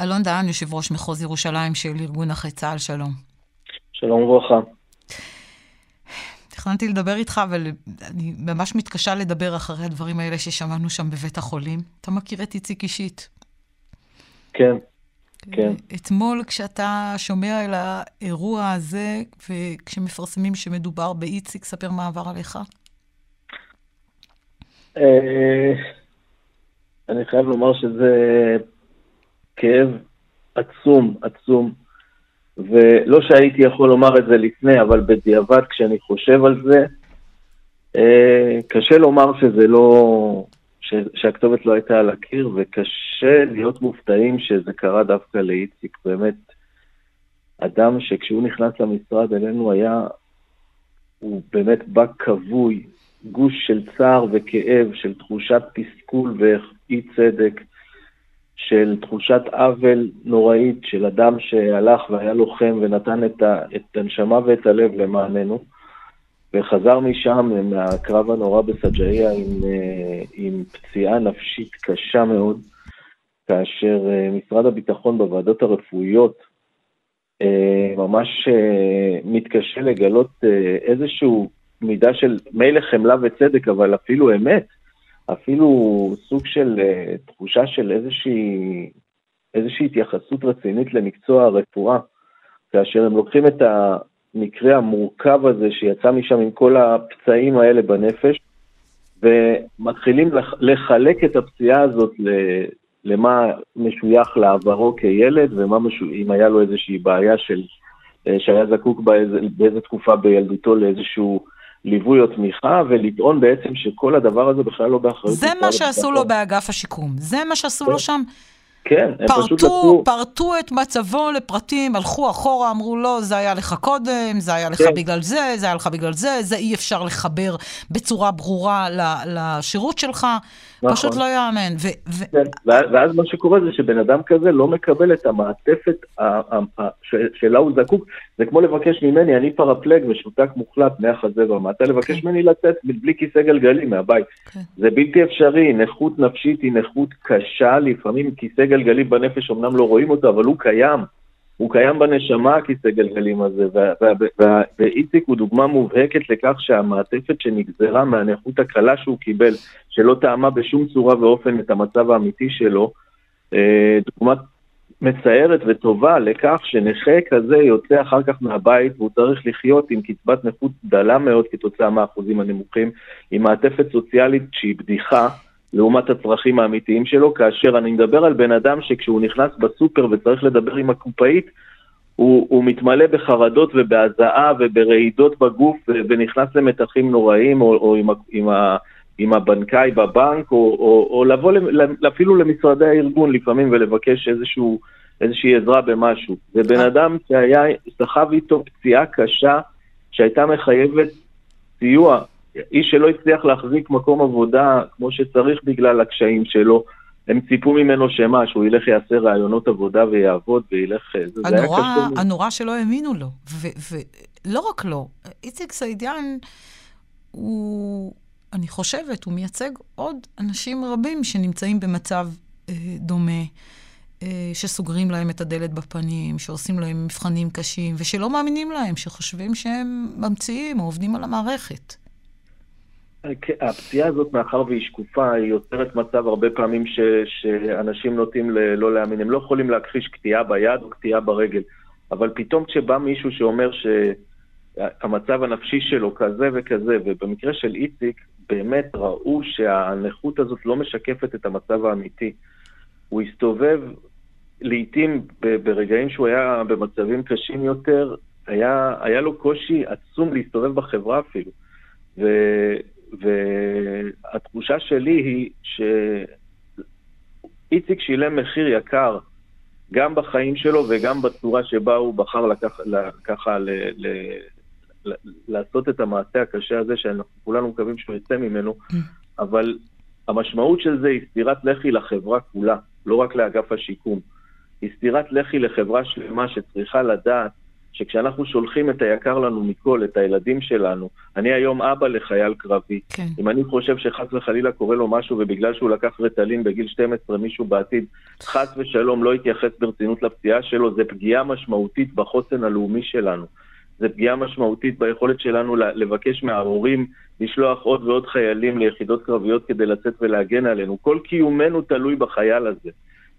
אלון דהן, יושב ראש מחוז ירושלים של ארגון נכי צה"ל, שלום. שלום וברכה. תכננתי לדבר איתך, אבל אני ממש מתקשה לדבר אחרי הדברים האלה ששמענו שם בבית החולים. אתה מכיר את איציק אישית? כן, כן. אתמול, כשאתה שומע על האירוע הזה, וכשמפרסמים שמדובר באיציק, ספר מה עבר עליך. אה, אני חייב לומר שזה כאב עצום, עצום. ולא שהייתי יכול לומר את זה לפני, אבל בדיעבד כשאני חושב על זה, אה, קשה לומר שזה לא, ש, שהכתובת לא הייתה על הקיר, וקשה להיות מופתעים שזה קרה דווקא לאיציק. באמת, אדם שכשהוא נכנס למשרד אלינו היה, הוא באמת בא כבוי, גוש של צער וכאב, של תחושת תסכול ואי צדק. של תחושת עוול נוראית של אדם שהלך והיה לוחם ונתן את, ה, את הנשמה ואת הלב למעננו, וחזר משם מהקרב הנורא בסג'איה עם, אה, עם פציעה נפשית קשה מאוד, כאשר אה, משרד הביטחון בוועדות הרפואיות אה, ממש מתקשה לגלות איזושהי מידה של מילא חמלה וצדק, אבל אפילו אמת. אפילו סוג של uh, תחושה של איזושהי, איזושהי התייחסות רצינית למקצוע הרפואה, כאשר הם לוקחים את המקרה המורכב הזה שיצא משם עם כל הפצעים האלה בנפש, ומתחילים לחלק את הפציעה הזאת למה משוייך לעברו כילד, ומה משו... אם היה לו איזושהי בעיה של, אה, שהיה זקוק באיזה, באיזה תקופה בילדותו לאיזשהו ליווי או תמיכה, ולטעון בעצם שכל הדבר הזה בכלל לא באחריות. זה מה שעשו לו באגף השיקום, זה מה שעשו לו שם. כן, הם פרטו, פשוט לקחו... פרטו את מצבו לפרטים, הלכו אחורה, אמרו לו, לא, זה היה לך קודם, זה היה לך כן. בגלל זה, זה היה לך בגלל זה, זה אי אפשר לחבר בצורה ברורה לשירות שלך. נכון. פשוט לא יאמן. ו- ו- כן. ואז מה שקורה זה שבן אדם כזה לא מקבל את המעטפת שלה הוא זקוק. זה כמו לבקש ממני, אני פרפלג ושותק מוחלט מהחזה ומטה, לבקש כן. ממני לצאת בלי כיסא גלגלים מהבית. כן. זה בלתי אפשרי, נכות נפשית היא נכות קשה, לפעמים כיסא גלגלים בנפש אמנם לא רואים אותו, אבל הוא קיים. הוא קיים בנשמה, הכיסא גלגלים הזה, ואיציק הוא דוגמה מובהקת לכך שהמעטפת שנגזרה מהנכות הקלה שהוא קיבל, שלא טעמה בשום צורה ואופן את המצב האמיתי שלו, אה, דוגמה מצערת וטובה לכך שנכה כזה יוצא אחר כך מהבית והוא צריך לחיות עם קצבת נכות דלה מאוד כתוצאה מהאחוזים הנמוכים, עם מעטפת סוציאלית שהיא בדיחה. לעומת הצרכים האמיתיים שלו, כאשר אני מדבר על בן אדם שכשהוא נכנס בסופר וצריך לדבר עם הקופאית, הוא, הוא מתמלא בחרדות ובהזעה וברעידות בגוף ונכנס למתחים נוראים, או, או עם, עם, ה, עם הבנקאי בבנק, או, או, או לבוא אפילו למשרדי הארגון לפעמים ולבקש איזשהו, איזושהי עזרה במשהו. זה בן אדם שהיה, סחב איתו פציעה קשה שהייתה מחייבת סיוע איש שלא הצליח להחזיק מקום עבודה כמו שצריך בגלל הקשיים שלו, הם ציפו ממנו שמה, שהוא ילך יעשה ראיונות עבודה ויעבוד וילך... הנורא, קשה. הנורא שלא האמינו לו, ולא רק לו, איציק סעידיאן הוא, אני חושבת, הוא מייצג עוד אנשים רבים שנמצאים במצב אה, דומה. אה, שסוגרים להם את הדלת בפנים, שעושים להם מבחנים קשים, ושלא מאמינים להם, שחושבים שהם ממציאים או עובדים על המערכת. הפציעה הזאת, מאחר והיא שקופה, היא יוצרת מצב הרבה פעמים ש, שאנשים נוטים ל, לא להאמין. הם לא יכולים להכחיש קטיעה ביד או קטיעה ברגל, אבל פתאום כשבא מישהו שאומר שהמצב הנפשי שלו כזה וכזה, ובמקרה של איציק, באמת ראו שהנכות הזאת לא משקפת את המצב האמיתי. הוא הסתובב לעיתים ברגעים שהוא היה במצבים קשים יותר, היה, היה לו קושי עצום להסתובב בחברה אפילו. ו, והתחושה שלי היא שאיציק שילם מחיר יקר גם בחיים שלו וגם בצורה שבה הוא בחר לקח, ככה ל, ל, ל, לעשות את המעשה הקשה הזה, שאנחנו כולנו מקווים שהוא יצא ממנו, mm. אבל המשמעות של זה היא סטירת לחי לחברה כולה, לא רק לאגף השיקום. היא סטירת לחי לחברה שלמה שצריכה לדעת שכשאנחנו שולחים את היקר לנו מכל, את הילדים שלנו, אני היום אבא לחייל קרבי, כן. אם אני חושב שחס וחלילה קורה לו משהו ובגלל שהוא לקח רטלין בגיל 12 מישהו בעתיד חס ושלום לא יתייחס ברצינות לפציעה שלו, זה פגיעה משמעותית בחוסן הלאומי שלנו. זה פגיעה משמעותית ביכולת שלנו לבקש מההורים לשלוח עוד ועוד חיילים ליחידות קרביות כדי לצאת ולהגן עלינו. כל קיומנו תלוי בחייל הזה.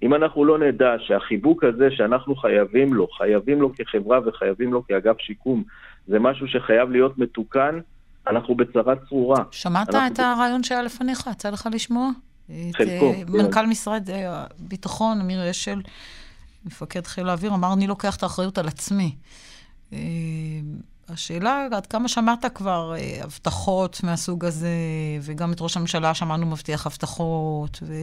אם אנחנו לא נדע שהחיבוק הזה שאנחנו חייבים לו, חייבים לו כחברה וחייבים לו כאגף שיקום, זה משהו שחייב להיות מתוקן, אנחנו בצרה צרורה. שמעת. את הרעיון שהיה לפניך? יצא לך לשמוע? חלקו. את כן. מנכ"ל משרד הביטחון, אמיר אשל, מפקד חיל האוויר, אמר, אני לוקח את האחריות על עצמי. השאלה, עד כמה שמעת כבר הבטחות מהסוג הזה, וגם את ראש הממשלה שמענו מבטיח הבטחות, ו...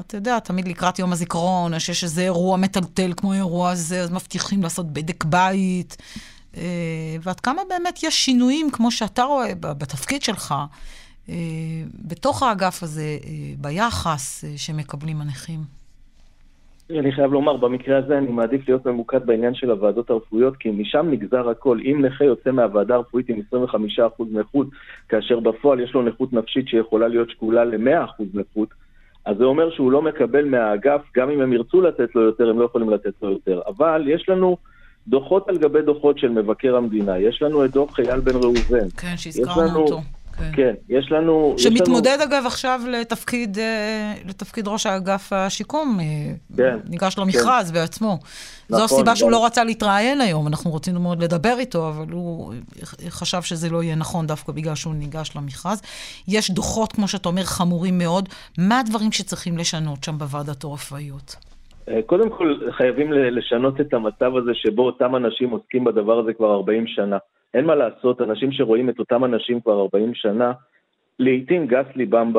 אתה יודע, תמיד לקראת יום הזיכרון, שיש איזה אירוע מטלטל כמו האירוע הזה, אז מבטיחים לעשות בדק בית. אה, ועד כמה באמת יש שינויים, כמו שאתה רואה בתפקיד שלך, אה, בתוך האגף הזה, אה, ביחס שמקבלים הנכים? אני חייב לומר, במקרה הזה אני מעדיף להיות ממוקד בעניין של הוועדות הרפואיות, כי משם נגזר הכל. אם נכה יוצא מהוועדה הרפואית עם 25% נכות, כאשר בפועל יש לו נכות נפשית שיכולה להיות שקולה ל-100% נכות, אז זה אומר שהוא לא מקבל מהאגף, גם אם הם ירצו לתת לו יותר, הם לא יכולים לתת לו יותר. אבל יש לנו דוחות על גבי דוחות של מבקר המדינה. יש לנו את דוח אייל בן ראובן. כן, שהזכרנו לנו... אותו. כן. כן, יש לנו... שמתמודד יש לנו... אגב עכשיו לתפקיד, אה, לתפקיד ראש האגף השיקום. אה, כן. ניגש למכרז כן. בעצמו. נכון, זו הסיבה שהוא לא רצה להתראיין היום, אנחנו רצינו מאוד לדבר איתו, אבל הוא חשב שזה לא יהיה נכון דווקא בגלל שהוא ניגש למכרז. יש דוחות, כמו שאתה אומר, חמורים מאוד. מה הדברים שצריכים לשנות שם בוועדת הרפואיות? אה, קודם כל, חייבים לשנות את המצב הזה שבו אותם אנשים עוסקים בדבר הזה כבר 40 שנה. אין מה לעשות, אנשים שרואים את אותם אנשים כבר 40 שנה, לעיתים גס ליבם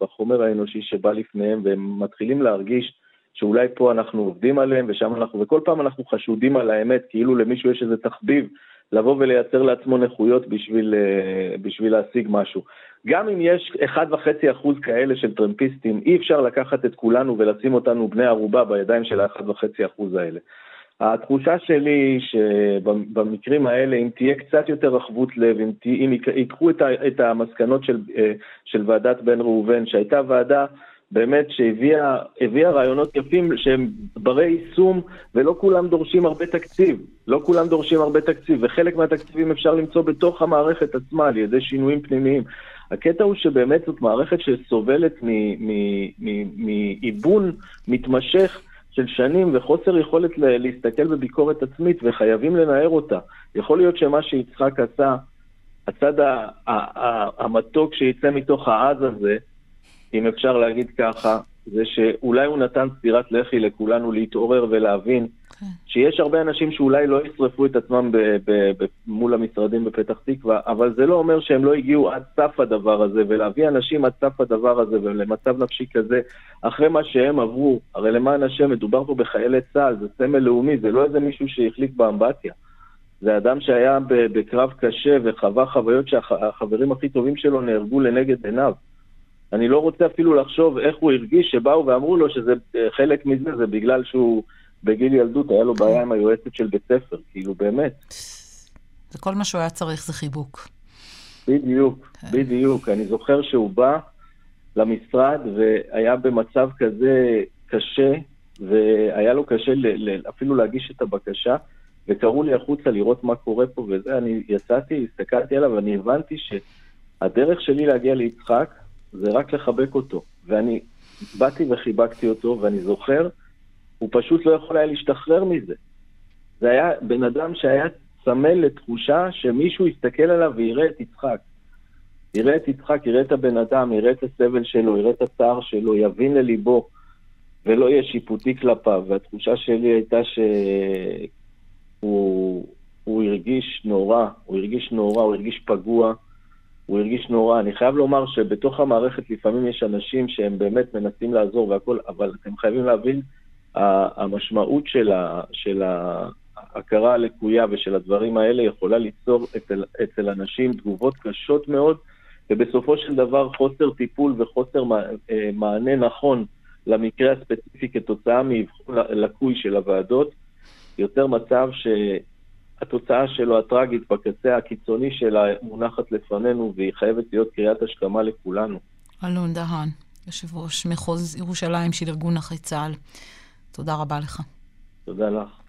בחומר האנושי שבא לפניהם, והם מתחילים להרגיש שאולי פה אנחנו עובדים עליהם ושם אנחנו, וכל פעם אנחנו חשודים על האמת, כאילו למישהו יש איזה תחביב לבוא ולייצר לעצמו נכויות בשביל, אה, בשביל להשיג משהו. גם אם יש 1.5% כאלה של טרמפיסטים, אי אפשר לקחת את כולנו ולשים אותנו בני ערובה בידיים של ה-1.5% האלה. התחושה שלי שבמקרים האלה, אם תהיה קצת יותר רחבות לב, אם, תה, אם ייקחו את, ה, את המסקנות של, אה, של ועדת בן ראובן, שהייתה ועדה באמת שהביאה רעיונות יפים שהם ברי יישום, ולא כולם דורשים הרבה תקציב. לא כולם דורשים הרבה תקציב, וחלק מהתקציבים אפשר למצוא בתוך המערכת עצמה על ידי שינויים פנימיים. הקטע הוא שבאמת זאת מערכת שסובלת מאיבון מתמשך של שנים וחוסר יכולת להסתכל בביקורת עצמית, וחייבים לנער אותה. יכול להיות שמה שיצחק עשה, הצד המתוק שיצא מתוך העז הזה, אם אפשר להגיד ככה, זה שאולי הוא נתן סטירת לחי לכולנו להתעורר ולהבין כן. שיש הרבה אנשים שאולי לא ישרפו את עצמם ב- ב- ב- מול המשרדים בפתח תקווה, אבל זה לא אומר שהם לא הגיעו עד סף הדבר הזה, ולהביא אנשים עד סף הדבר הזה ולמצב נפשי כזה, אחרי מה שהם עברו, הרי למען השם, מדובר פה בחיילי צה"ל, זה סמל לאומי, זה לא איזה מישהו שהחליק באמבטיה. זה אדם שהיה בקרב קשה וחווה חוויות שהחברים הכי טובים שלו נהרגו לנגד עיניו. אני לא רוצה אפילו לחשוב איך הוא הרגיש שבאו ואמרו לו שזה אה, חלק מזה, זה בגלל שהוא בגיל ילדות, היה לו בעיה עם היועצת של בית ספר, כאילו באמת. זה כל מה שהוא היה צריך זה חיבוק. בדיוק, כן. בדיוק. אני זוכר שהוא בא למשרד והיה במצב כזה קשה, והיה לו קשה ל- ל- אפילו להגיש את הבקשה, וקראו לי החוצה לראות מה קורה פה וזה, אני יצאתי, הסתכלתי עליו, ואני הבנתי שהדרך שלי להגיע ליצחק זה רק לחבק אותו. ואני באתי וחיבקתי אותו, ואני זוכר, הוא פשוט לא יכול היה להשתחרר מזה. זה היה בן אדם שהיה צמא לתחושה שמישהו יסתכל עליו ויראה את יצחק. יראה את יצחק, יראה את הבן אדם, יראה את הסבל שלו, יראה את הצער שלו, יבין לליבו, ולא יהיה שיפוטי כלפיו. והתחושה שלי הייתה שהוא הרגיש נורא, הוא הרגיש נורא, הוא הרגיש פגוע. הוא הרגיש נורא. אני חייב לומר שבתוך המערכת לפעמים יש אנשים שהם באמת מנסים לעזור והכול, אבל אתם חייבים להבין, המשמעות של, ה, של ההכרה הלקויה ושל הדברים האלה יכולה ליצור אצל, אצל אנשים תגובות קשות מאוד, ובסופו של דבר חוסר טיפול וחוסר אה, מענה נכון למקרה הספציפי כתוצאה מאבחון לקוי של הוועדות, יוצר מצב שהתוצאה שלו הטראגית בקצה הקיצוני שלה מונחת לפנינו והיא חייבת להיות קריאת השכמה לכולנו. אלון דהן, יושב ראש מחוז ירושלים של ארגון נכי צה"ל, תודה רבה לך. תודה לך.